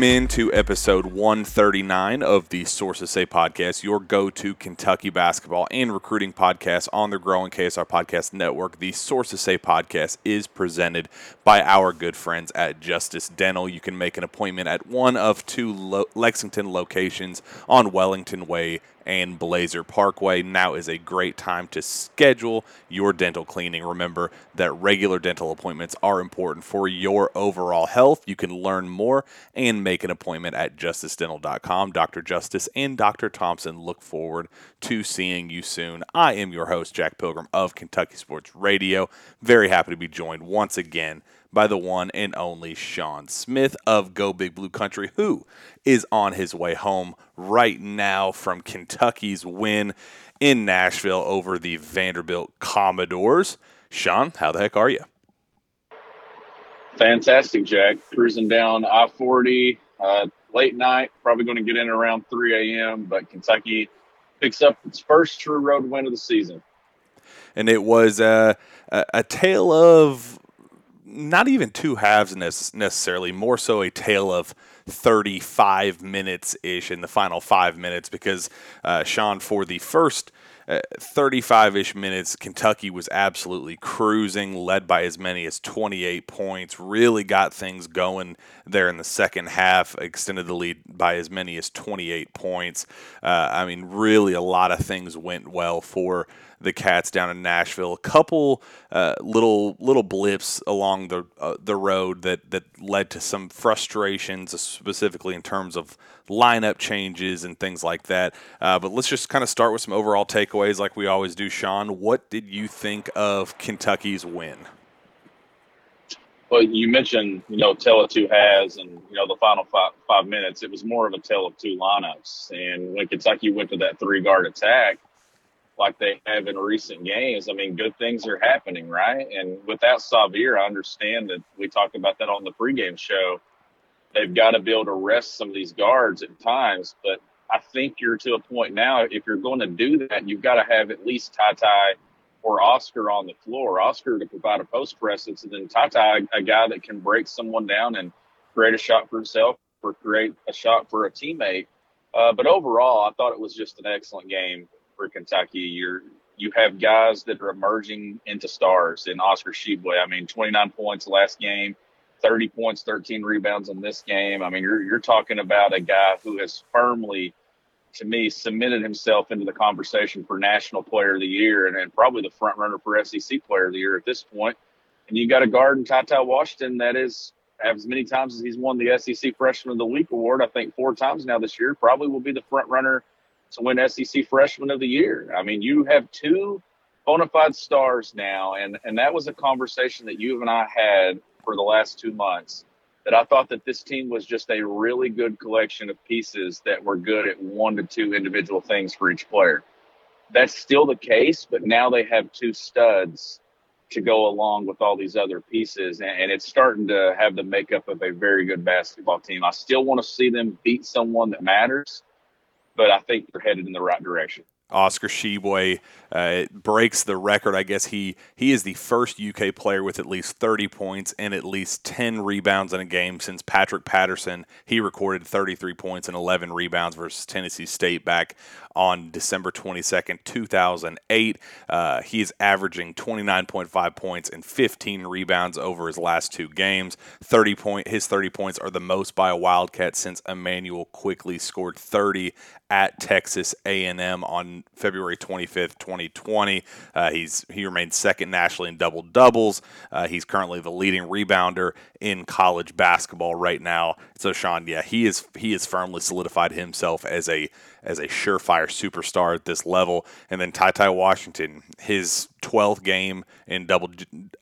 Welcome into episode 139 of the Sources Say podcast, your go to Kentucky basketball and recruiting podcast on the growing KSR Podcast Network. The Sources Say podcast is presented by our good friends at Justice Dental. You can make an appointment at one of two Lexington locations on Wellington Way and Blazer Parkway. Now is a great time to schedule your dental cleaning. Remember that regular dental appointments are important for your overall health. You can learn more and make an appointment at justicedental.com. Dr. Justice and Dr. Thompson look forward to seeing you soon. I am your host, Jack Pilgrim of Kentucky Sports Radio. Very happy to be joined once again by the one and only Sean Smith of Go Big Blue Country, who is on his way home right now from Kentucky's win in Nashville over the Vanderbilt Commodores. Sean, how the heck are you? Fantastic, Jack. Cruising down I 40, uh, late night, probably going to get in around 3 a.m., but Kentucky picks up its first true road win of the season. And it was uh, a, a tale of not even two halves necessarily, more so a tale of 35 minutes ish in the final five minutes because uh, Sean, for the first 35 uh, ish minutes, Kentucky was absolutely cruising, led by as many as 28 points, really got things going there in the second half, extended the lead by as many as 28 points. Uh, I mean, really, a lot of things went well for the Cats down in Nashville. A couple uh, little little blips along the uh, the road that that led to some frustrations, specifically in terms of lineup changes and things like that. Uh, but let's just kind of start with some overall takeaways, like we always do. Sean, what did you think of Kentucky's win? Well, you mentioned, you know, tell of two has and, you know, the final five, five minutes, it was more of a tell of two lineups. And when Kentucky went to that three guard attack, like they have in recent games, I mean, good things are happening, right? And without Sahvir, I understand that we talked about that on the pregame show. They've got to be able to rest some of these guards at times, but I think you're to a point now. If you're going to do that, you've got to have at least Ty Ty or Oscar on the floor. Oscar to provide a post presence, and then Ty Ty, a guy that can break someone down and create a shot for himself or create a shot for a teammate. Uh, but overall, I thought it was just an excellent game for Kentucky. You're you have guys that are emerging into stars in Oscar Tshiebwe. I mean, 29 points last game, 30 points, 13 rebounds in this game. I mean, you're you're talking about a guy who has firmly, to me, submitted himself into the conversation for National Player of the Year and, and probably the front runner for SEC Player of the Year at this point. And you got a guard in Ty Ty Washington that is as many times as he's won the SEC Freshman of the Week award, I think four times now this year, probably will be the front runner to win SEC Freshman of the Year. I mean, you have two bona fide stars now, and and that was a conversation that you and I had for the last two months. That I thought that this team was just a really good collection of pieces that were good at one to two individual things for each player. That's still the case, but now they have two studs to go along with all these other pieces, and, and it's starting to have the makeup of a very good basketball team. I still want to see them beat someone that matters but I think they're headed in the right direction. Oscar Tshiebwe uh, breaks the record. I guess he he is the first UK player with at least 30 points and at least 10 rebounds in a game since Patrick Patterson. He recorded 33 points and 11 rebounds versus Tennessee State back on December 22nd, 2008. Uh, he is averaging 29.5 points and 15 rebounds over his last two games. 30 point his 30 points are the most by a Wildcat since Immanuel Quickley scored 30 at Texas A&M on February 25th, 2020. Uh, he's he remains second nationally in double doubles. Uh, he's currently the leading rebounder in college basketball right now. So Sean, yeah, he is he has firmly solidified himself as a as a surefire superstar at this level. And then Ty Ty Washington, his 12th game in double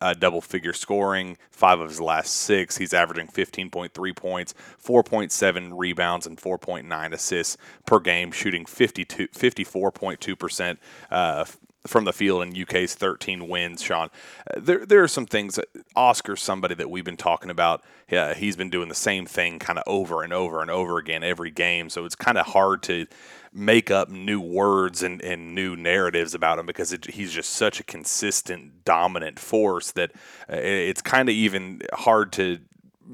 uh, double figure scoring, five of his last six. He's averaging 15.3 points, 4.7 rebounds, and 4.9 assists per game, shooting 52, 54.2% uh, from the field in UK's 13 wins, Sean. Uh, there, there are some things. Oscar's somebody that we've been talking about. Yeah, he's been doing the same thing kind of over and over and over again every game. So it's kind of hard to make up new words and, and new narratives about him because it, he's just such a consistent, dominant force that uh, it's kind of even hard to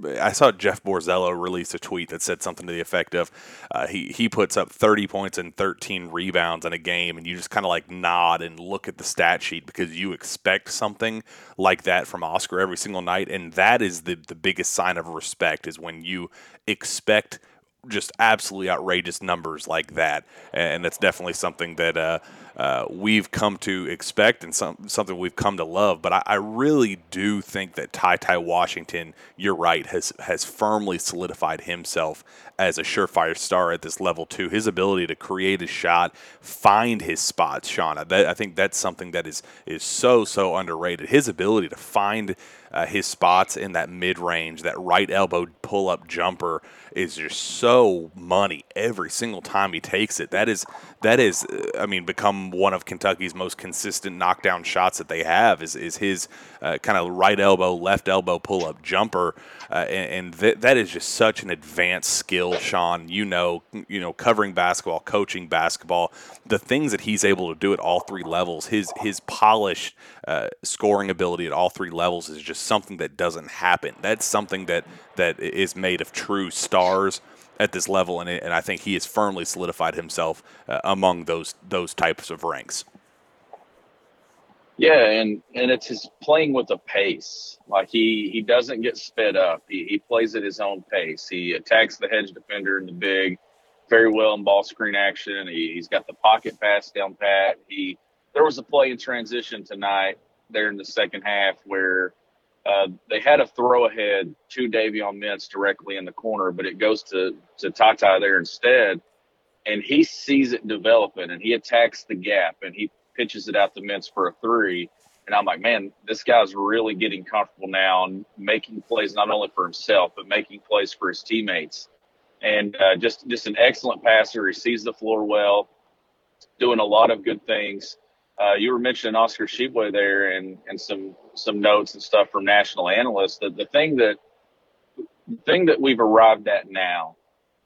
I saw Jeff Borzello release a tweet that said something to the effect of uh, he he puts up 30 points and 13 rebounds in a game, and you just kind of like nod and look at the stat sheet because you expect something like that from Oscar every single night, and that is the the biggest sign of respect is when you expect just absolutely outrageous numbers like that, and that's definitely something that uh, uh, we've come to expect and some, something we've come to love. But I, I really do think that Ty Ty Washington, you're right, has has firmly solidified himself as a surefire star at this level too. His ability to create a shot, find his spots, Shauna. That, I think that's something that is is so so underrated. His ability to find uh, his spots in that mid range, that right elbow pull up jumper is just so money every single time he takes it. That is that is uh, I mean become one of Kentucky's most consistent knockdown shots that they have is is his uh, kind of right elbow left elbow pull up jumper. Uh, and, and th- that is just such an advanced skill Sean. You know you know covering basketball coaching basketball the things that he's able to do at all three levels his his polished uh, scoring ability at all three levels is just something that doesn't happen. That's something that that is made of true stars at this level, and, and I think he has firmly solidified himself uh, among those those types of ranks. Yeah, and and it's his playing with a pace. Like he he doesn't get sped up. He he plays at his own pace. He attacks the hedge defender in the big very well in ball screen action. He, he's got the pocket pass down pat. He there was a play in transition tonight there in the second half where uh, they had a throw ahead to Davion Mintz directly in the corner, but it goes to to Ty Ty there instead, and he sees it developing and he attacks the gap and he pitches it out to Mintz for a three. And I'm like, man, this guy's really getting comfortable now and making plays not only for himself but making plays for his teammates. And uh, just just an excellent passer. He sees the floor well, doing a lot of good things uh, you were mentioning Oscar Tshiebwe there and, and some some notes and stuff from national analysts. The, the thing that the thing that we've arrived at now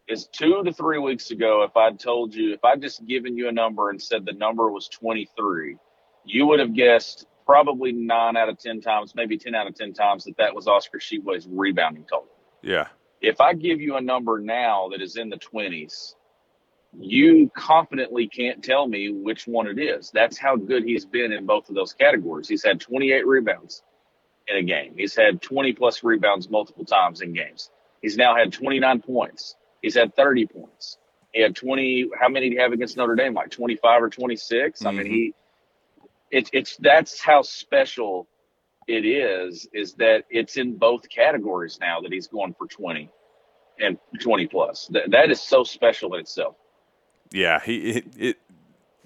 is two to three weeks ago, if I'd told you, if I'd just given you a number and said the number was 23, you would have guessed probably nine out of 10 times, maybe 10 out of 10 times that that was Oscar Tshiebwe's rebounding total. Yeah. If I give you a number now that is in the 20s, you confidently can't tell me which one it is. That's how good he's been in both of those categories. He's had 28 rebounds in a game. He's had 20 plus rebounds multiple times in games. He's now had 29 points. He's had 30 points. He had 20. How many did he have against Notre Dame? Like 25 or 26. Mm-hmm. I mean, mm-hmm. he. It's it's that's how special it is. Is that it's in both categories now that he's going for 20 and 20 plus. That that is so special in itself. Yeah, he it, it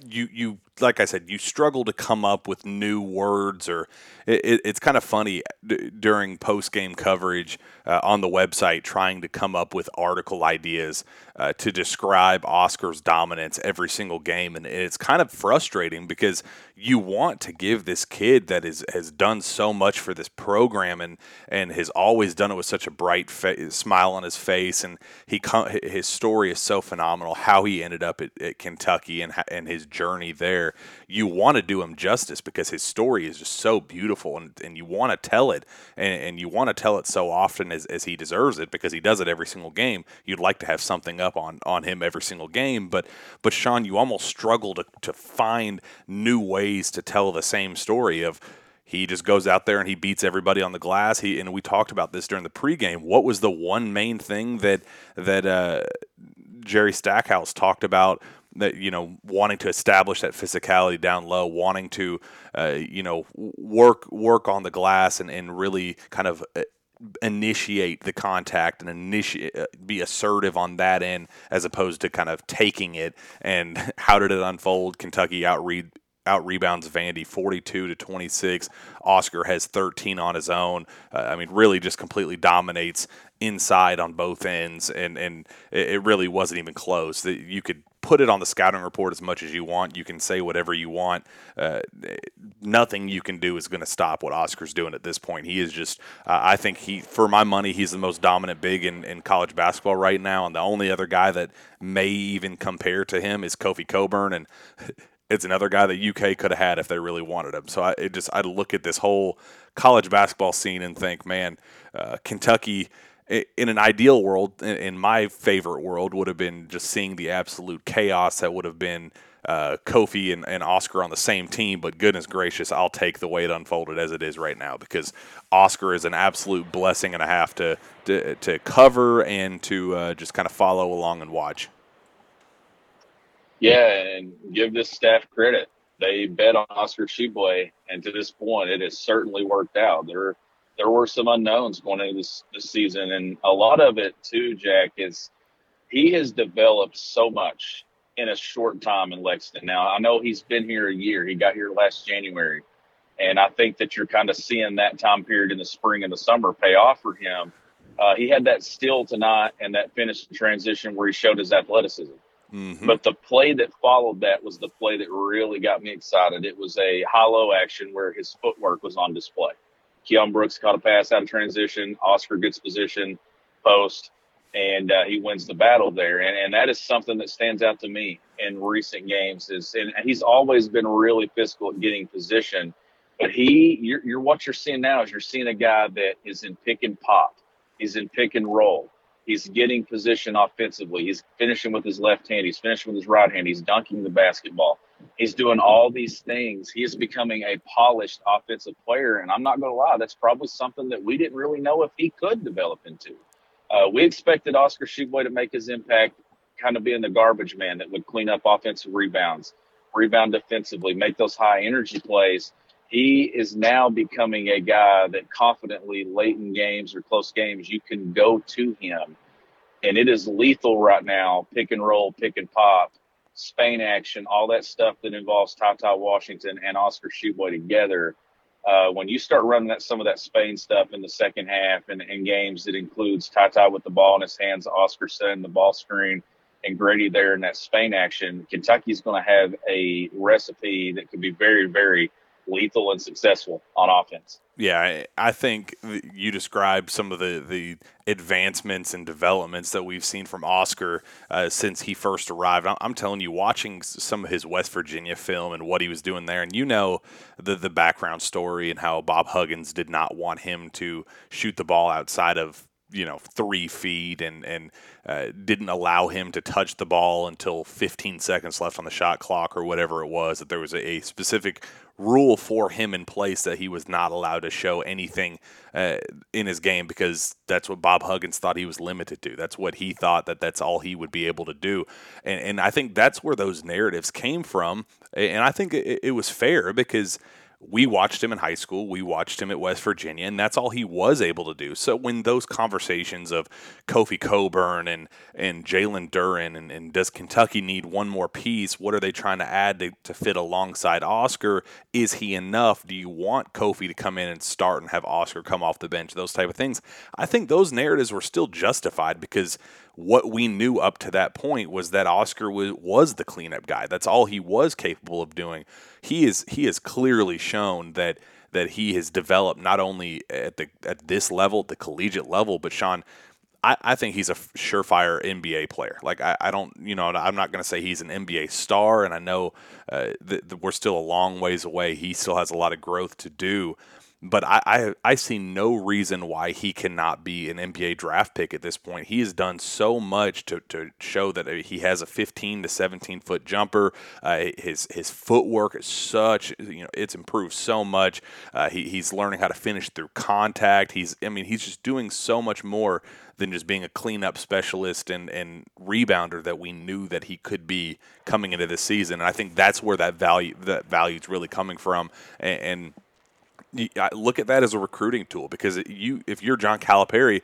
you you like I said, you struggle to come up with new words, or it, it's kind of funny d- during post game coverage uh, on the website trying to come up with article ideas uh, to describe Oscar's dominance every single game, and it's kind of frustrating because you want to give this kid that is has done so much for this program and and has always done it with such a bright fa- smile on his face, and he his story is so phenomenal. How he ended up at, at Kentucky and and his journey there you want to do him justice because his story is just so beautiful and, and you want to tell it and, and you want to tell it so often as, as he deserves it because he does it every single game. You'd like to have something up on, on him every single game. But, but Sean, you almost struggle to, to find new ways to tell the same story of, he just goes out there and he beats everybody on the glass. He and we talked about this during the pregame. What was the one main thing that that uh, Jerry Stackhouse talked about that you know wanting to establish that physicality down low, wanting to uh, you know work work on the glass and, and really kind of uh, initiate the contact and initiate uh, be assertive on that end as opposed to kind of taking it and how did it unfold kentucky outread out rebounds Vandy 42 to 26. Oscar has 13 on his own. Uh, I mean, really just completely dominates inside on both ends, and and it, really wasn't even close. That you could put it on the scouting report as much as you want. You can say whatever you want. Uh, nothing you can do is going to stop what Oscar's doing at this point. He is just, uh, I think he, for my money, he's the most dominant big in, in college basketball right now. And the only other guy that may even compare to him is Kofi Cockburn. And it's another guy that UK could have had if they really wanted him. So I it just I look at this whole college basketball scene and think, man, uh, Kentucky in an ideal world, in my favorite world, would have been just seeing the absolute chaos that would have been uh, Kofi and, and Oscar on the same team. But goodness gracious, I'll take the way it unfolded as it is right now because Oscar is an absolute blessing and a half to to, to cover and to uh, just kind of follow along and watch. Yeah, and give this staff credit. They bet on Oscar Tshiebwe, and to this point, it has certainly worked out. There, there were some unknowns going into this, this season, and a lot of it too, Jack, is he has developed so much in a short time in Lexington. Now, I know he's been here a year. He got here last January. And I think that you're kind of seeing that time period in the spring and the summer pay off for him. Uh, he had that steal tonight and that finish transition where he showed his athleticism. Mm-hmm. But the play that followed that was the play that really got me excited. It was a hollow action where his footwork was on display. Keion Brooks caught a pass out of transition. Oscar gets position, post, and uh, he wins the battle there. And, and that is something that stands out to me in recent games. Is and he's always been really physical at getting position, but he you're, you're what you're seeing now is you're seeing a guy that is in pick and pop. He's in pick and roll. He's getting position offensively. He's finishing with his left hand. He's finishing with his right hand. He's dunking the basketball. He's doing all these things. He is becoming a polished offensive player. And I'm not going to lie, that's probably something that we didn't really know if he could develop into. Uh, we expected Oscar Tshiebwe to make his impact, kind of being the garbage man that would clean up offensive rebounds, rebound defensively, make those high energy plays. He is now becoming a guy that confidently, late in games or close games, you can go to him. And it is lethal right now pick and roll, pick and pop, Spain action, all that stuff that involves Ty Washington and Oscar Tshiebwe together uh, when you start running that some of that Spain stuff in the second half and games that includes Ty with the ball in his hands, Oscar setting the ball screen, and Grady there in that Spain action, Kentucky's going to have a recipe that could be very, very lethal and successful on offense. Yeah, I think you described some of the, the advancements and developments that we've seen from Oscar uh, since he first arrived. I'm telling you, watching some of his West Virginia film and what he was doing there, and you know the the background story and how Bob Huggins did not want him to shoot the ball outside of you know three feet and and uh, didn't allow him to touch the ball until 15 seconds left on the shot clock or whatever it was. That there was a, a specific rule for him in place that he was not allowed to show anything uh, in his game because that's what Bob Huggins thought he was limited to. That's what he thought that that's all he would be able to do. And, and I think that's where those narratives came from. And I think it, it was fair because – we watched him in high school. We watched him at West Virginia, and that's all he was able to do. So when those conversations of Kofi Cockburn and and Jalen Duren and, and, does Kentucky need one more piece? What are they trying to add to, to fit alongside Oscar? Is he enough? Do you want Kofi to come in and start and have Oscar come off the bench? Those type of things. I think those narratives were still justified because what we knew up to that point was that Oscar was, was the cleanup guy. That's all he was capable of doing. He is he has clearly shown that that he has developed not only at the at this level, the collegiate level, but Sean, I, I think he's a surefire NBA player. Like I, I don't, you know, I'm not going to say he's an NBA star, and I know uh, that we're still a long ways away. He still has a lot of growth to do, but I, I, I see no reason why he cannot be an NBA draft pick at this point. He has done so much to, to show that he has a 15 to 17 foot jumper. Uh, his his footwork is such you know it's improved so much. Uh, he, he's learning how to finish through contact. He's I mean he's just doing so much more than just being a cleanup specialist and, and rebounder that we knew that he could be coming into this season. And I think that's where that value that value is really coming from. and, and look at that as a recruiting tool because you if you're John Calipari,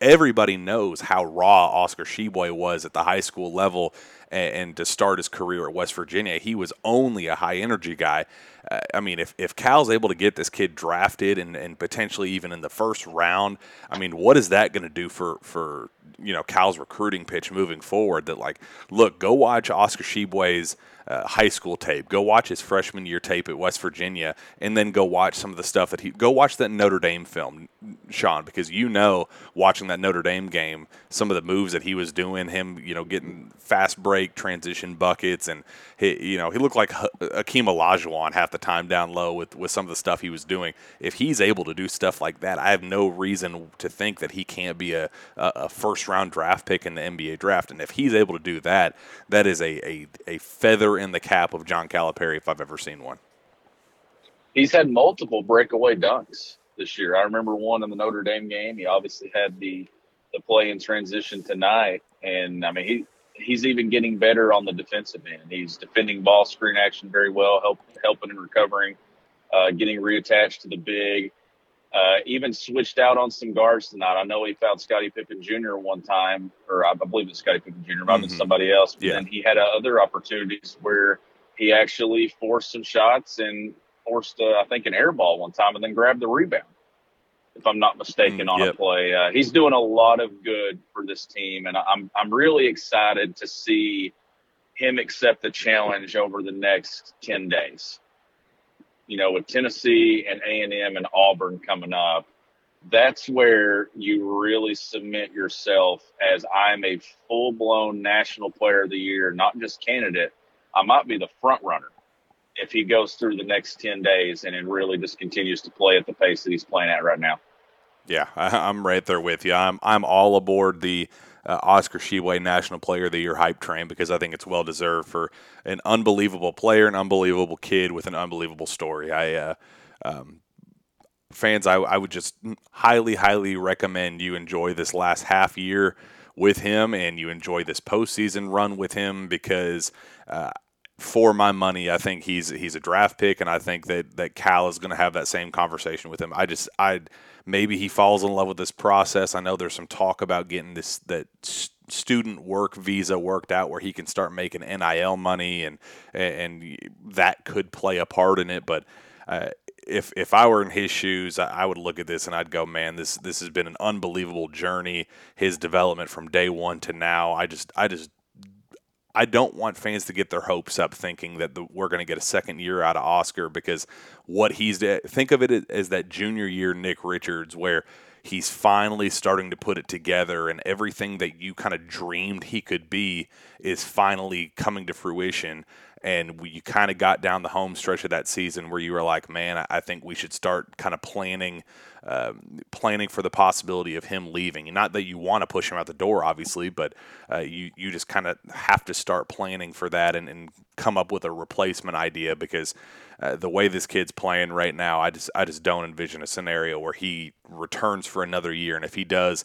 everybody knows how raw Oscar Tshiebwe was at the high school level, and, and, to start his career at West Virginia, he was only a high energy guy. Uh, I mean, if, if Cal's able to get this kid drafted and, and potentially even in the first round, I mean, what is that going to do for for you know Cal's recruiting pitch moving forward. That like, look, go watch Oscar Tshiebwe's uh, high school tape. Go watch his freshman year tape at West Virginia, and then go watch some of the stuff that he. Go watch that Notre Dame film, Sean, because you know watching that Notre Dame game, some of the moves that he was doing, him, you know, getting fast break transition buckets, and he, you know, he looked like Akeem Olajuwon half the time down low with with some of the stuff he was doing. If he's able to do stuff like that, I have no reason to think that he can't be a, a first round draft pick in the NBA draft. And if he's able to do that, that is a, a, a feather in the cap of John Calipari if I've ever seen one. He's had multiple breakaway dunks this year. I remember one in the Notre Dame game. He obviously had the the play in transition tonight, and I mean he he's even getting better on the defensive end. He's defending ball screen action very well, help, helping and recovering, uh, getting reattached to the big. Uh, even switched out on some guards tonight. I know he found Scottie Pippen Jr. one time, or I believe it's Scottie Pippen Jr. Might mm-hmm. somebody else. But yeah. then he had uh, other opportunities where he actually forced some shots and forced, uh, I think, an air ball one time, and then grabbed the rebound. If I'm not mistaken, mm, on yep. a play, uh, he's doing a lot of good for this team, and I'm I'm really excited to see him accept the challenge over the next ten days you know, with Tennessee and A and M and Auburn coming up, that's where you really submit yourself as I'm a full blown national player of the year, not just candidate. I might be the front runner if he goes through the next 10 days and it really just continues to play at the pace that he's playing at right now. Yeah, I'm right there with you. I'm I'm all aboard the uh, Oscar Tshiebwe National Player of the Year hype train because I think it's well deserved for an unbelievable player, an unbelievable kid with an unbelievable story. I uh, um, fans, I, I would just highly, highly recommend you enjoy this last half year with him and you enjoy this postseason run with him because. Uh, for my money, I think he's he's a draft pick, and I think that that Cal is going to have that same conversation with him. I just I maybe he falls in love with this process. I know there's some talk about getting this that student work visa worked out where he can start making NIL money and and that could play a part in it. But uh, if if I were in his shoes, I would look at this and I'd go, man, this this has been an unbelievable journey. His development from day one to now, I just I just I don't want fans to get their hopes up thinking that the, we're going to get a second year out of Oscar because what he's think of it as that junior year Nick Richards where he's finally starting to put it together and everything that you kind of dreamed he could be is finally coming to fruition. And we, you kind of got down the home stretch of that season where you were like, man, I think we should start kind of planning, uh, planning for the possibility of him leaving. Not that you want to push him out the door, obviously, but uh, you you just kind of have to start planning for that and, and come up with a replacement idea because uh, the way this kid's playing right now, I just I just don't envision a scenario where he returns for another year, and if he does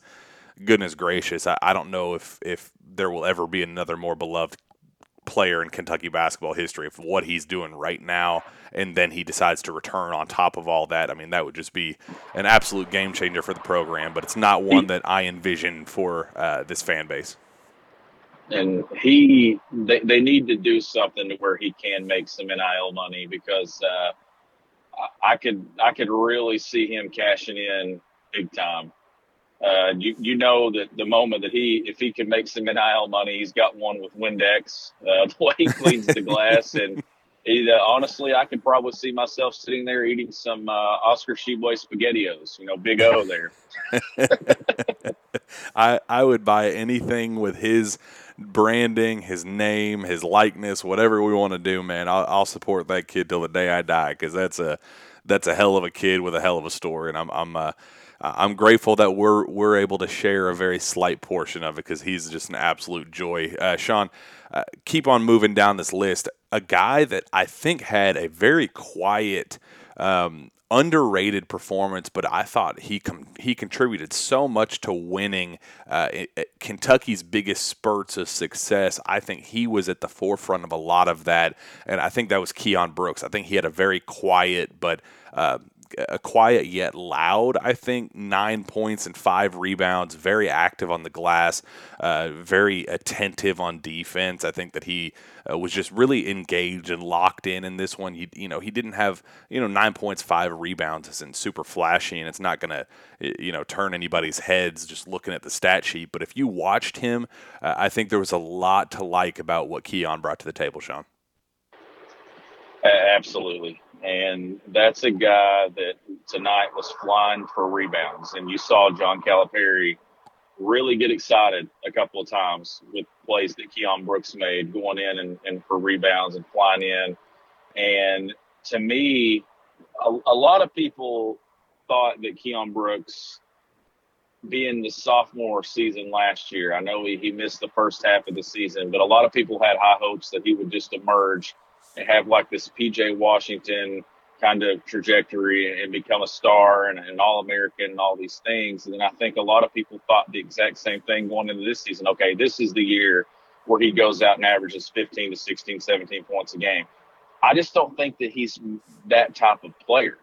goodness gracious, I, I, don't know if if there will ever be another more beloved player in Kentucky basketball history of what he's doing right now, and then he decides to return on top of all that. I mean, that would just be an absolute game changer for the program, but it's not one that I envision for uh, this fan base. And he, they, they need to do something to where he can make some NIL money because uh, I could, I could really see him cashing in big time uh, you you know that the moment that he if he can make some NIL money, he's got one with Windex. Uh, the way he cleans the glass, and he, uh, honestly, I could probably see myself sitting there eating some uh, Oscar Tshiebwe spaghettios. You know, Big O there. I I would buy anything with his branding, his name, his likeness, whatever we want to do, man. I'll, I'll support that kid till the day I die because that's a that's a hell of a kid with a hell of a story, and I'm I'm uh, I'm grateful that we're we're able to share a very slight portion of it because he's just an absolute joy. Uh, Sean, uh, keep on moving down this list. A guy that I think had a very quiet. Um, underrated performance, but I thought he com- he contributed so much to winning uh, Kentucky's biggest spurts of success. I think he was at the forefront of a lot of that, and I think that was Keion Brooks. I think he had a very quiet but uh, a quiet yet loud. I think nine points and five rebounds. Very active on the glass. Uh, very attentive on defense. I think that he uh, was just really engaged and locked in in this one. He, you know, he didn't have you know nine points, five rebounds isn't super flashy, and it's not going to you know turn anybody's heads just looking at the stat sheet. But if you watched him, uh, I think there was a lot to like about what Keion brought to the table, Sean. Absolutely. And that's a guy that tonight was flying for rebounds. And you saw John Calipari really get excited a couple of times with plays that Keion Brooks made, going in and, and for rebounds and flying in. And to me, a, a lot of people thought that Keion Brooks, being the sophomore season last year, I know he, he missed the first half of the season, but a lot of people had high hopes that he would just emerge have like this PJ Washington kind of trajectory and become a star and an All American and all these things. And then I think a lot of people thought the exact same thing going into this season. Okay, this is the year where he goes out and averages 15 to 16, 17 points a game. I just don't think that he's that type of player.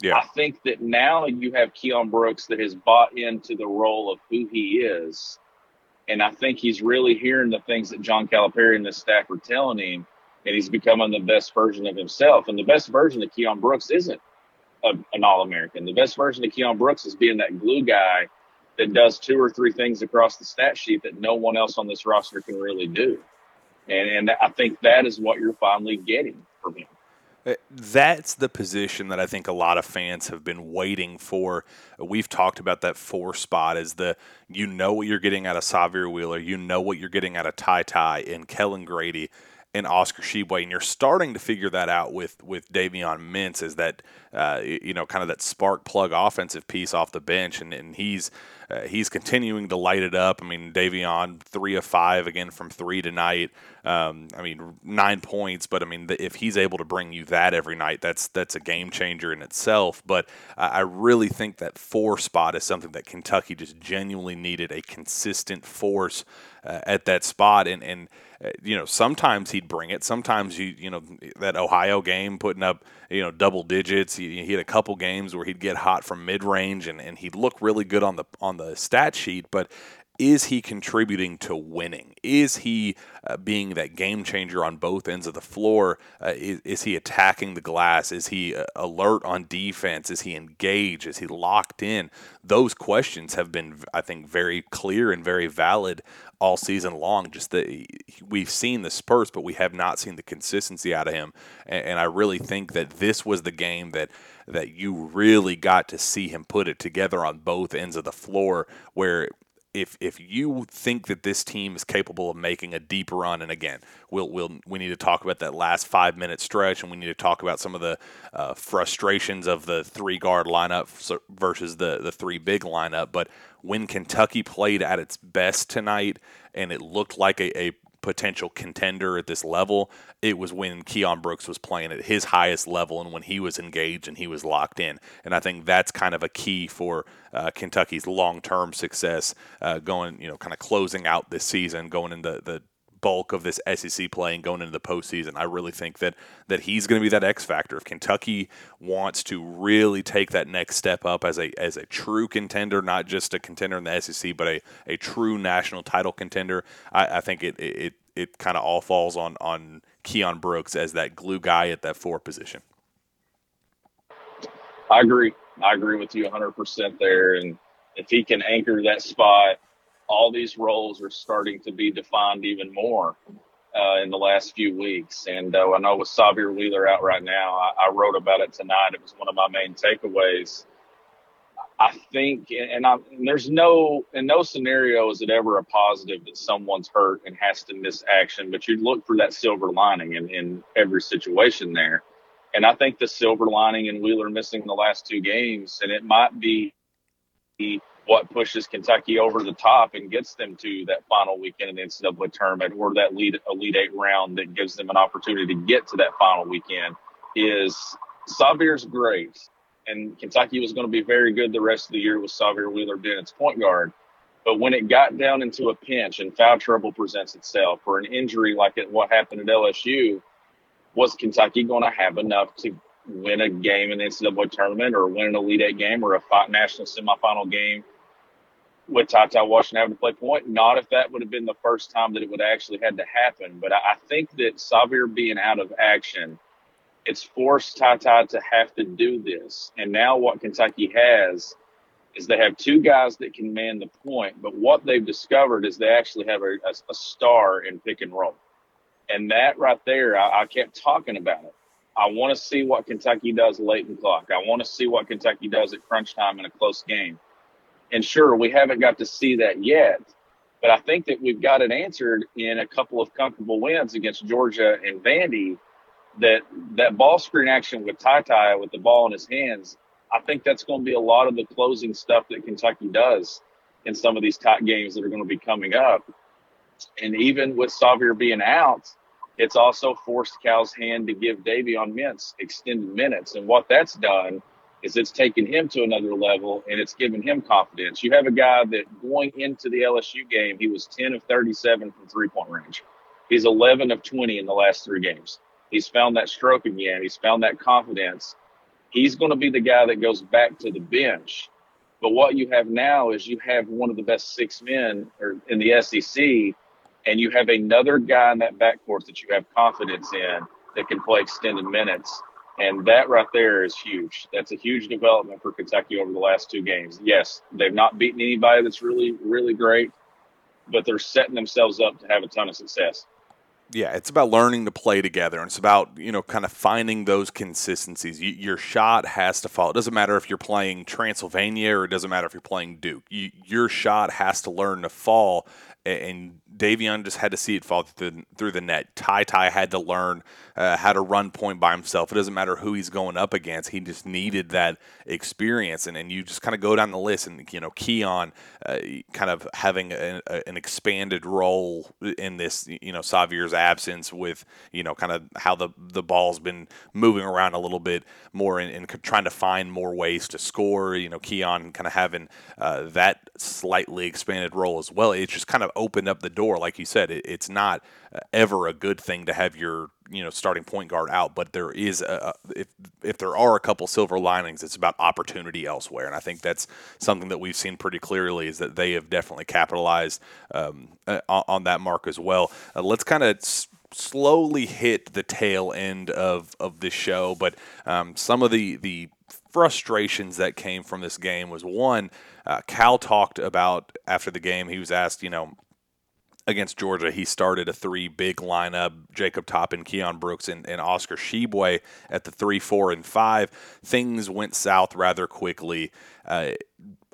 Yeah. I think that now you have Keion Brooks that has bought into the role of who he is. And I think he's really hearing the things that John Calipari and the staff are telling him and he's becoming the best version of himself. And the best version of Keion Brooks isn't a, an All American. The best version of Keion Brooks is being that glue guy that does two or three things across the stat sheet that no one else on this roster can really do. And, and I think that is what you're finally getting from him. Uh, that's the position that I think a lot of fans have been waiting for. We've talked about that four spot as the you know what you're getting out of Sahvir Wheeler, you know what you're getting out of Ty Ty and Kellan Grady and Oscar Tshiebwe, and you're starting to figure that out with with Davion Mintz as that uh, you know kind of that spark plug offensive piece off the bench, and, and he's uh, he's continuing to light it up. I mean, Davion three of five again from three tonight. Um, I mean, nine points, but I mean, if he's able to bring you that every night, that's that's a game changer in itself. But I really think that four spot is something that Kentucky just genuinely needed a consistent force uh, at that spot, and and uh, you know, sometimes he'd bring it. Sometimes you, you know, that Ohio game putting up, you know, double digits. He, he had a couple games where he'd get hot from mid range and, and he'd look really good on the on the stat sheet. But is he contributing to winning? Is he uh, being that game changer on both ends of the floor? Uh, is, is, he attacking the glass? Is he uh, alert on defense? Is he engaged? Is he locked in? Those questions have been, I think, very clear and very valid all season long. Just that we've seen the spurts, but we have not seen the consistency out of him. And, and I really think that this was the game that that you really got to see him put it together on both ends of the floor where if if you think that this team is capable of making a deep run, and again, we'll we'll we need to talk about that last five minute stretch, and we need to talk about some of the uh, frustrations of the three guard lineup versus the the three big lineup. But when Kentucky played at its best tonight, and it looked like a, a potential contender at this level, it was when Keion Brooks was playing at his highest level and when he was engaged and he was locked in. And I think that's kind of a key for uh, Kentucky's long-term success uh, going, you know, kind of closing out this season, going into the bulk of this SEC play and going into the postseason. I really think that that he's going to be that X factor. If Kentucky wants to really take that next step up as a as a true contender, not just a contender in the SEC, but a, a true national title contender, I, I think it it it kind of all falls on on Keion Brooks as that glue guy at that four position. I agree. I agree with you 100% there. And if he can anchor that spot all these roles are starting to be defined even more uh, in the last few weeks. And uh, I know with Sahvir Wheeler out right now, I, I, wrote about it tonight. It was one of my main takeaways. I think, and, I, and there's no, in no scenario is it ever a positive that someone's hurt and has to miss action, but you look for that silver lining in, in every situation there. And I think the silver lining in Wheeler missing the last two games, and it might be what pushes Kentucky over the top and gets them to that final weekend in the NCAA tournament or that lead Elite Eight round that gives them an opportunity to get to that final weekend is Sahvir's great. And Kentucky was going to be very good the rest of the year with Sahvir Wheeler being its point guard. But when it got down into a pinch and foul trouble presents itself or an injury like it, what happened at LSU, was Kentucky going to have enough to win a game in the NCAA tournament or win an Elite Eight game or a national semifinal game with Ty Washington having to play point. Not if that would have been the first time that it would actually had to happen. But I think that Sahvir being out of action, it's forced Ty to have to do this. And now what Kentucky has is they have two guys that can man the point. But what they've discovered is they actually have a, a, a star in pick and roll. And that right there, I, I kept talking about it. I want to see what Kentucky does late in clock. I want to see what Kentucky does at crunch time in a close game. And sure, we haven't got to see that yet, but I think that we've got it answered in a couple of comfortable wins against Georgia and Vandy. That that ball screen action with Ty Ty with the ball in his hands, I think that's going to be a lot of the closing stuff that Kentucky does in some of these tight games that are going to be coming up. And even with Sahvir being out, it's also forced Cal's hand to give Davion Mintz extended minutes. And what that's done is it's taken him to another level and it's given him confidence. You have a guy that going into the LSU game, he was 10 of 37 from three point range. He's 11 of 20 in the last three games. He's found that stroke again. He's found that confidence. He's going to be the guy that goes back to the bench. But what you have now is you have one of the best six men in the SEC, and you have another guy in that backcourt that you have confidence in that can play extended minutes. And that right there is huge. That's a huge development for Kentucky over the last two games. Yes, they've not beaten anybody that's really, really great, but they're setting themselves up to have a ton of success. Yeah, it's about learning to play together, and it's about you know kind of finding those consistencies. You, your shot has to fall. It doesn't matter if you're playing Transylvania or it doesn't matter if you're playing Duke. You, your shot has to learn to fall, and Davion just had to see it fall through the, through the net. Ty Ty had to learn uh, how to run point by himself. It doesn't matter who he's going up against. He just needed that experience. And, and you just kind of go down the list and, you know, Keion uh, kind of having a, a, an expanded role in this, you know, Sahvir's absence with, you know, kind of how the, the ball's been moving around a little bit more and, and trying to find more ways to score. You know, Keion kind of having uh, that slightly expanded role as well. It just kind of opened up the door. Like you said, it, it's not uh, ever a good thing to have your you know starting point guard out, but there is a, if if there are a couple silver linings, it's about opportunity elsewhere, and I think that's something that we've seen pretty clearly is that they have definitely capitalized um, uh, on that mark as well. Uh, let's kind of slowly hit the tail end of of this show, but um, some of the the frustrations that came from this game was one. Uh, Cal talked about after the game. He was asked, you know, against Georgia, he started a three big lineup Jacob Toppin, Keion Brooks, and, and Oscar Tshiebwe at the three, four, and five. Things went south rather quickly. Uh,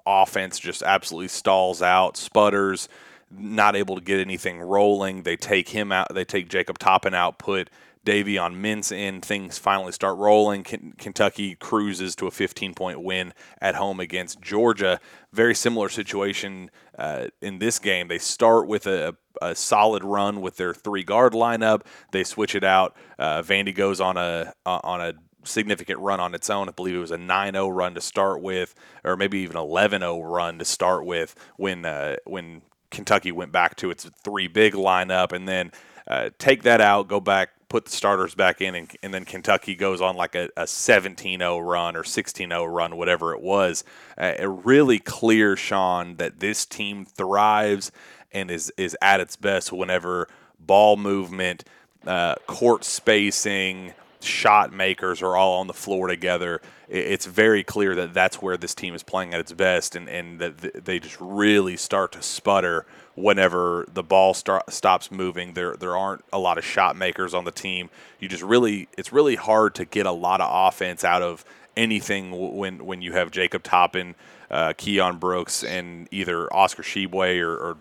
offense just absolutely stalls out, sputters, not able to get anything rolling. They take him out, they take Jacob Toppin out, put Davion Mintz in, things finally start rolling. Kentucky cruises to a 15 point win at home against Georgia. Very similar situation uh, in this game. They start with a, a, solid run with their three guard lineup. They switch it out. Uh, Vandy goes on a on a significant run on its own. I believe it was a 9-0 run to start with, or maybe even 11-0 run to start with when uh, when Kentucky went back to its three big lineup, and then uh, take that out, go back, put the starters back in, and, and then Kentucky goes on like a, a 17-0 run or 16-0 run, whatever it was. Uh, it really clear, Sean, that this team thrives and is is at its best whenever ball movement, uh, court spacing, shot makers are all on the floor together. It's very clear that that's where this team is playing at its best, and, and that they just really start to sputter whenever the ball start, stops moving. There there aren't a lot of shot makers on the team. You just really it's really hard to get a lot of offense out of anything when when you have Jacob Toppin, uh, Keion Brooks, and either Oscar Tshiebwe or, or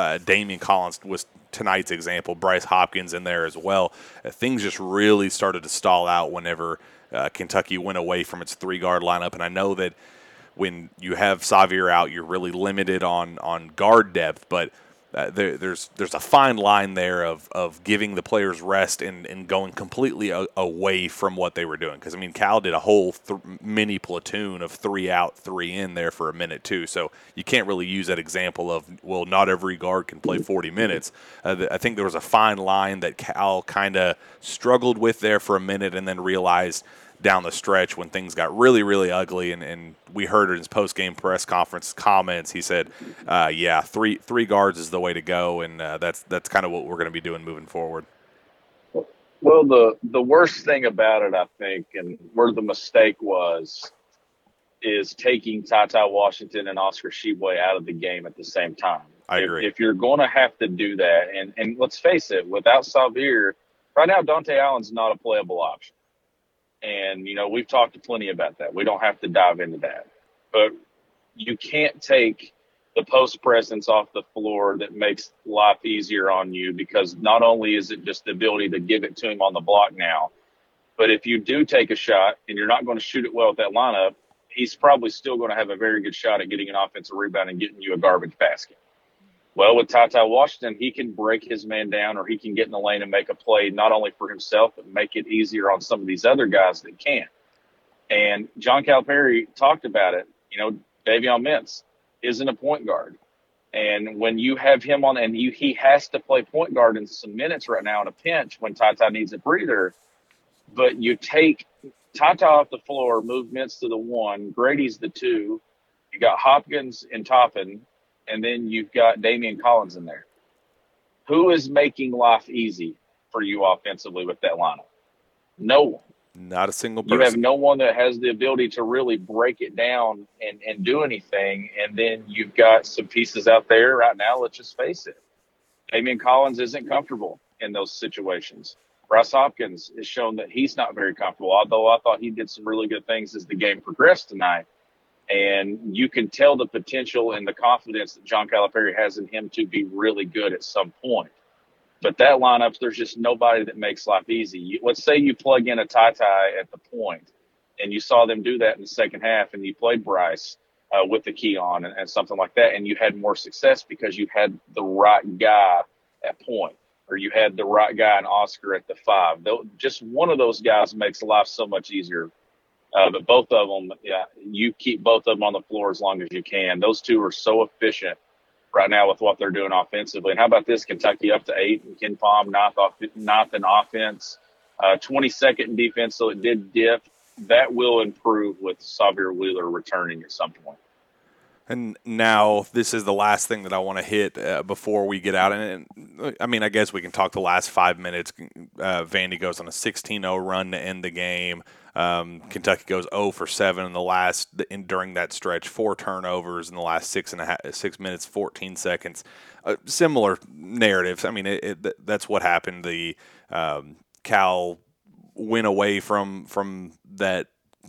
uh, Daimion Collins was tonight's example. Bryce Hopkins in there as well. Uh, things just really started to stall out whenever uh, Kentucky went away from its three guard lineup, and I know that when you have Sahvir out, you're really limited on on guard depth, but uh, there, there's there's a fine line there of, of giving the players rest and, and going completely a, away from what they were doing. Because I mean, Cal did a whole th- mini platoon of three out, three in there for a minute too. So you can't really use that example of well, not every guard can play 40 minutes. Uh, I think there was a fine line that Cal kind of struggled with there for a minute and then realized down the stretch when things got really, really ugly. And, and we heard in his post game press conference comments, he said, uh, "Yeah, three three guards is the way to go, and uh, that's that's kind of what we're going to be doing moving forward." Well, the the worst thing about it, I think, and where the mistake was, is taking Ty Ty Washington and Oscar Tshiebwe out of the game at the same time. I agree. If, if you're going to have to do that, and and let's face it, without Sahvir, right now Dontaie Allen's not a playable option. And, you know, we've talked plenty about that. We don't have to dive into that. But you can't take the post presence off the floor that makes life easier on you because not only is it just the ability to give it to him on the block now, but if you do take a shot and you're not going to shoot it well with that lineup, he's probably still going to have a very good shot at getting an offensive rebound and getting you a garbage basket. Well, with Ty Ty Washington, he can break his man down or he can get in the lane and make a play not only for himself, but make it easier on some of these other guys that can't. And John Calipari talked about it. You know, Davion Mintz isn't a point guard. And when you have him on, and you, he has to play point guard in some minutes right now in a pinch when Ty Ty needs a breather. But you take Ty Ty off the floor, move Mintz to the one, Grady's the two. You got Hopkins and Toppin and then you've got Daimion Collins in there. Who is making life easy for you offensively with that lineup? No one. Not a single person. You have no one that has the ability to really break it down and, and do anything. And then you've got some pieces out there right now. Let's just face it. Daimion Collins isn't comfortable in those situations. Bryce Hopkins has shown that he's not very comfortable, although I thought he did some really good things as the game progressed tonight. And you can tell the potential and the confidence that John Calipari has in him to be really good at some point. But that lineup, there's just nobody that makes life easy. You, let's say you plug in a Ty Ty at the point, and you saw them do that in the second half, and you played Bryce uh, with the Keion and, and something like that, and you had more success because you had the right guy at point, or you had the right guy in Oscar at the five. Just one of those guys makes life so much easier uh, but both of them, yeah, you keep both of them on the floor as long as you can. Those two are so efficient right now with what they're doing offensively. And how about this? Kentucky up to eight and KenPom ninth, off, in offense, uh, 22nd in defense. So it did dip. That will improve with Sahvir Wheeler returning at some point. And now this is the last thing that I want to hit uh, before we get out. And, and, I mean, I guess we can talk the last five minutes. Uh, Vandy goes on a 16-0 run to end the game. Um, Kentucky goes 0 for 7 in the last in, during that stretch, four turnovers in the last six and a half, six minutes, 14 seconds. Uh, similar narratives. I mean, it, it, that's what happened. The um, Cal went away from from that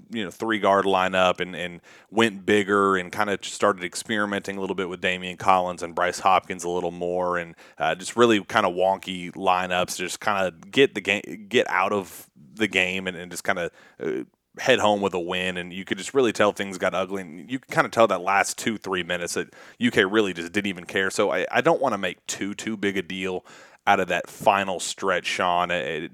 you know three guard lineup and, and went bigger and kind of started experimenting a little bit with Daimion Collins and Bryce Hopkins a little more and uh, just really kind of wonky lineups just kind of get the game get out of the game and, and just kind of uh, head home with a win. And you could just really tell things got ugly and you can kind of tell that last two three minutes that uk really just didn't even care. So i, I don't want to make too too big a deal out of that final stretch sean. It,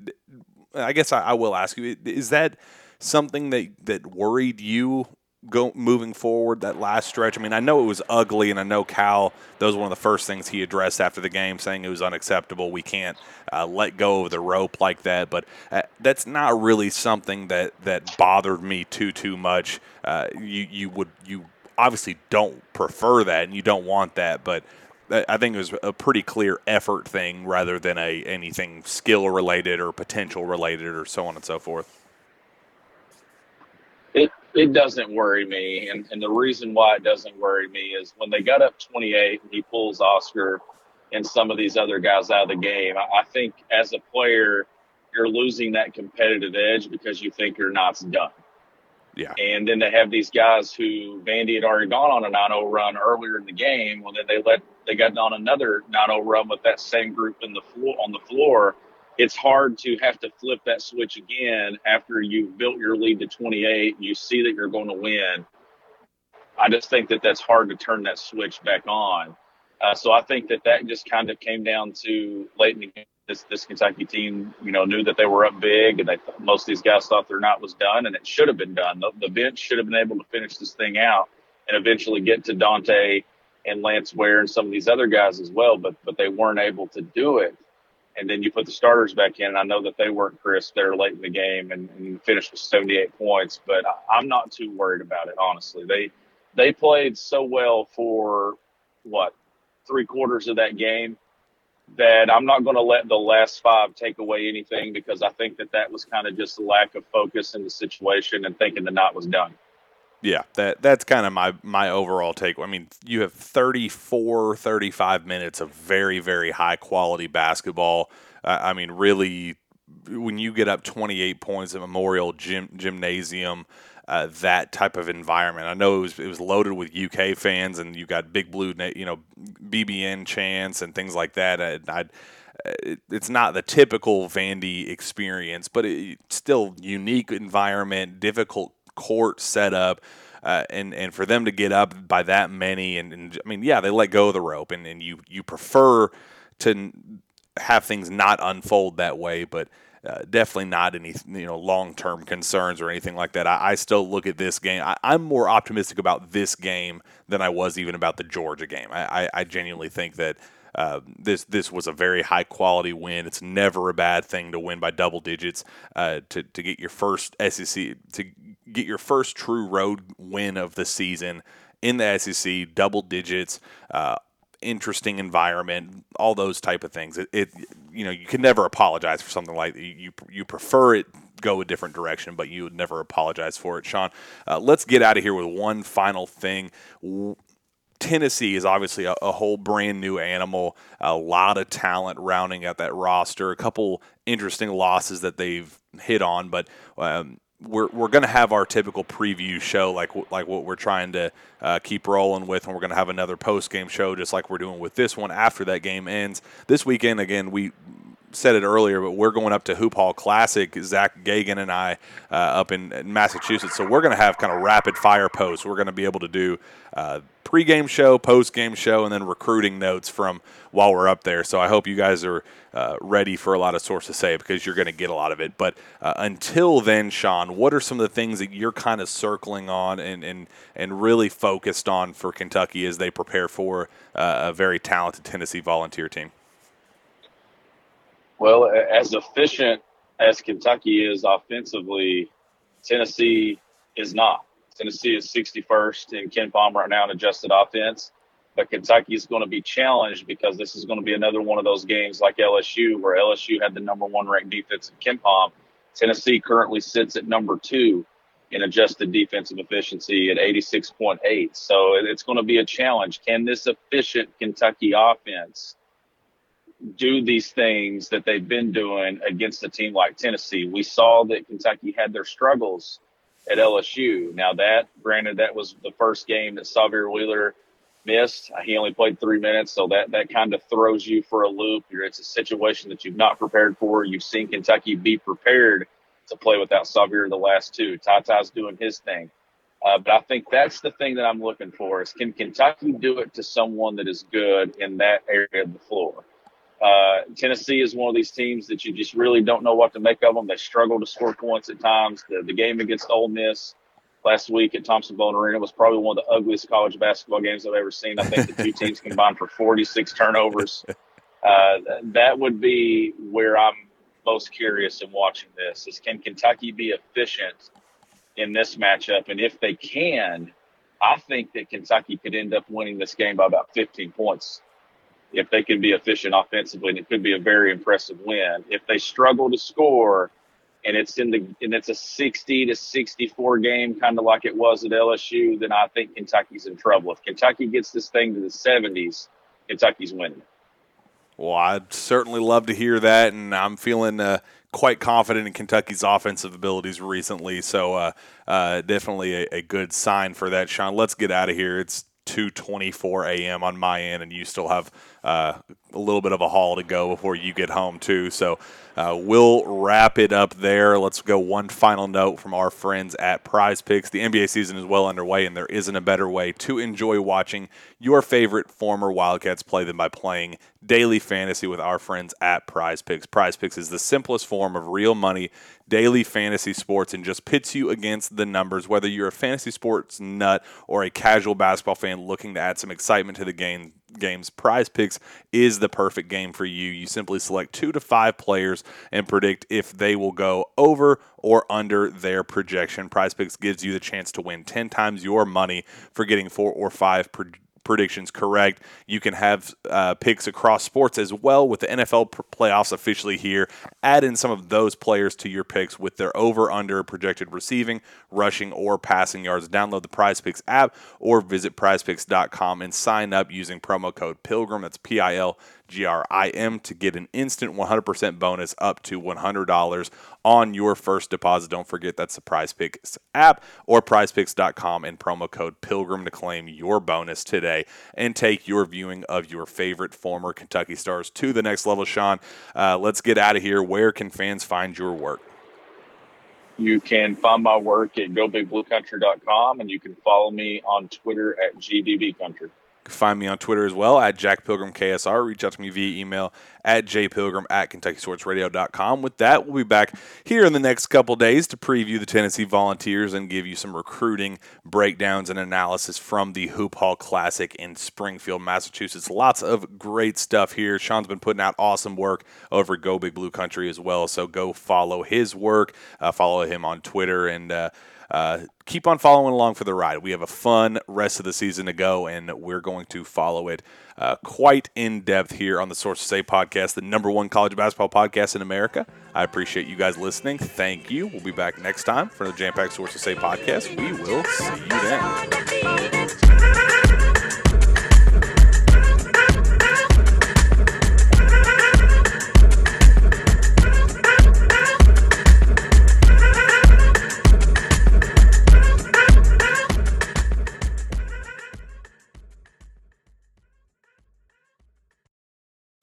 i guess I, I will ask you is that something that that worried you go moving forward that last stretch? I mean, I know it was ugly, and I know Cal. That was one of the first things he addressed after the game, saying it was unacceptable. We can't uh, let go of the rope like that. But uh, that's not really something that that bothered me too too much. Uh, you you would you obviously don't prefer that, and you don't want that, but. I think it was a pretty clear effort thing rather than a anything skill related or potential related or so on and so forth it doesn't worry me. And, and the reason why it doesn't worry me is when they got up 28 and he pulls Oscar and some of these other guys out of the game, I, I think as a player, you're losing that competitive edge because you think your knot's done. Yeah. And then they have these guys who Vandy had already gone on a 9-0 run earlier in the game. Well, then they let they got on another 9-0 run with that same group in the floor on the floor it's hard to have to flip that switch again after you've built your lead to 28. You see that you're going to win. I just think that that's hard to turn that switch back on. Uh, so I think that that just kind of came down to late in the game. This, this Kentucky team, you know, knew that they were up big, and they most of these guys thought their knot was done, and it should have been done. The, the bench should have been able to finish this thing out and eventually get to Dontaie and Lance Ware and some of these other guys as well, but but they weren't able to do it. And then you put the starters back in. I know that they weren't crisp there late in the game and, and finished with 78 points, but I, I'm not too worried about it. Honestly, they they played so well for what three quarters of that game that I'm not going to let the last five take away anything because I think that that was kind of just a lack of focus in the situation and thinking the night was done. Yeah, that that's kind of my my overall take. I mean, you have 34 35 minutes of very very high quality basketball. Uh, I mean, really when you get up 28 points at Memorial Gym, Gymnasium, uh, that type of environment. I know it was, it was loaded with UK fans, and you got Big Blue, you know, BBN chants and things like that. I, I, it's not the typical Vandy experience, but it's still unique environment, difficult court setup. Uh, and and for them to get up by that many, and, and, I mean, yeah, they let go of the rope, and, and you you prefer to have things not unfold that way, but uh, definitely not any you know long term concerns or anything like that. I, I still look at this game. I, am more optimistic about this game than I was even about the Georgia game. I, I, I genuinely think that. Uh, this this was a very high quality win. It's never a bad thing to win by double digits. Uh, to to get your first SEC to get your first true road win of the season in the SEC, double digits. Uh, interesting environment, all those type of things. It, it, you know you can never apologize for something like that. You you prefer it go a different direction, but you would never apologize for it. Sean, uh, let's get out of here with one final thing. Tennessee is obviously a, a, whole brand new animal, a lot of talent rounding out that roster, a couple interesting losses that they've hit on, but um, we're we're going to have our typical preview show like like what we're trying to uh, keep rolling with, and we're going to have another post game show just like we're doing with this one after that game ends. This weekend, again, we said it earlier, but we're going up to Hoop Hall Classic. Zach Geoghegan and I uh, up in, in, Massachusetts, so we're going to have kind of rapid fire posts. We're going to be able to do uh, pregame show, post-game show, and then recruiting notes from while we're up there. So I hope you guys are uh, ready for a lot of Sources Say because you're going to get a lot of it. But uh, until then, Sean, what are some of the things that you're kind of circling on and and and really focused on for Kentucky as they prepare for uh, a very talented Tennessee Volunteer team? Well, as efficient as Kentucky is offensively, Tennessee is not. Tennessee is 61st in KenPom right now in adjusted offense. But Kentucky is going to be challenged because this is going to be another one of those games like LSU, where LSU had the number one ranked defense in KenPom. Tennessee currently sits at number two in adjusted defensive efficiency at 86.8. So it's going to be a challenge. Can this efficient Kentucky offense do these things that they've been doing against a team like Tennessee? We saw that Kentucky had their struggles at LSU. Now that, granted, that was the first game that Sahvir Wheeler missed. He only played three minutes, so that that kind of throws you for a loop. You're, it's a situation that you've not prepared for. You've seen Kentucky be prepared to play without Sahvir the last two. Ty Ty's doing his thing. Uh, but I think that's the thing that I'm looking for is can Kentucky do it to someone that is good in that area of the floor? Uh, Tennessee is one of these teams that you just really don't know what to make of them. They struggle to score points at times. The, the game against Ole Miss last week at Thompson-Boling Arena was probably one of the ugliest college basketball games I've ever seen. I think the two teams combined for 46 turnovers. Uh, that would be where I'm most curious in watching this is can Kentucky be efficient in this matchup? And if they can, I think that Kentucky could end up winning this game by about 15 points if they can be efficient offensively, and it could be a very impressive win. If they struggle to score, and it's in the and it's a 60 to 64 game, kind of like it was at LSU, then I think Kentucky's in trouble. If Kentucky gets this thing to the 70s, Kentucky's winning. Well, I'd certainly love to hear that, and I'm feeling uh, quite confident in Kentucky's offensive abilities recently. So, uh, uh, definitely a, a, good sign for that, Sean. Let's get out of here. It's 2:24 a.m. on my end, and you still have uh, a little bit of a haul to go before you get home too. So uh, we'll wrap it up there. Let's go one final note from our friends at Prize Picks. The NBA season is well underway, and there isn't a better way to enjoy watching your favorite former Wildcats play than by playing daily fantasy with our friends at Prize Picks. Prize Picks is the simplest form of real money daily fantasy sports and just pits you against the numbers. Whether you're a fantasy sports nut or a casual basketball fan looking to add some excitement to the game, games, Prize Picks is the perfect game for you. You simply select two to five players and predict if they will go over or under their projection. Prize Picks gives you the chance to win 10 times your money for getting four or five projections predictions correct. You can have uh, picks across sports as well with the NFL playoffs officially here. Add in some of those players to your picks with their over under projected receiving, rushing, or passing yards. Download the Prize Picks app or visit prizepicks.com and sign up using promo code PILGRIM. That's P I L G R I M to get an instant 100% bonus up to $100 on your first deposit. Don't forget that's the Prize Picks app or prizepicks.com and promo code PILGRIM to claim your bonus today and take your viewing of your favorite former Kentucky Stars to the next level. Sean, uh, let's get out of here. Where can fans find your work? You can find my work at gobigbluecountry.com and you can follow me on Twitter at GBBCountry find me on Twitter as well at Jack Pilgrim KSR. Reach out to me via email at jpilgrim at KentuckySportsRadio.com. With that, we'll be back here in the next couple days to preview the Tennessee Volunteers and give you some recruiting breakdowns and analysis from the Hoop Hall Classic in Springfield, Massachusetts. Lots of great stuff here. Sean's been putting out awesome work over Go Big Blue Country as well, so go follow his work. Uh, follow him on Twitter and. Uh, uh, keep on following along for the ride. We have a fun rest of the season to go, and we're going to follow it uh, quite in depth here on the Sources Say podcast, the number one college basketball podcast in America. I appreciate you guys listening. Thank you. We'll be back next time for the Jam Pack Sources Say podcast. We will see you then.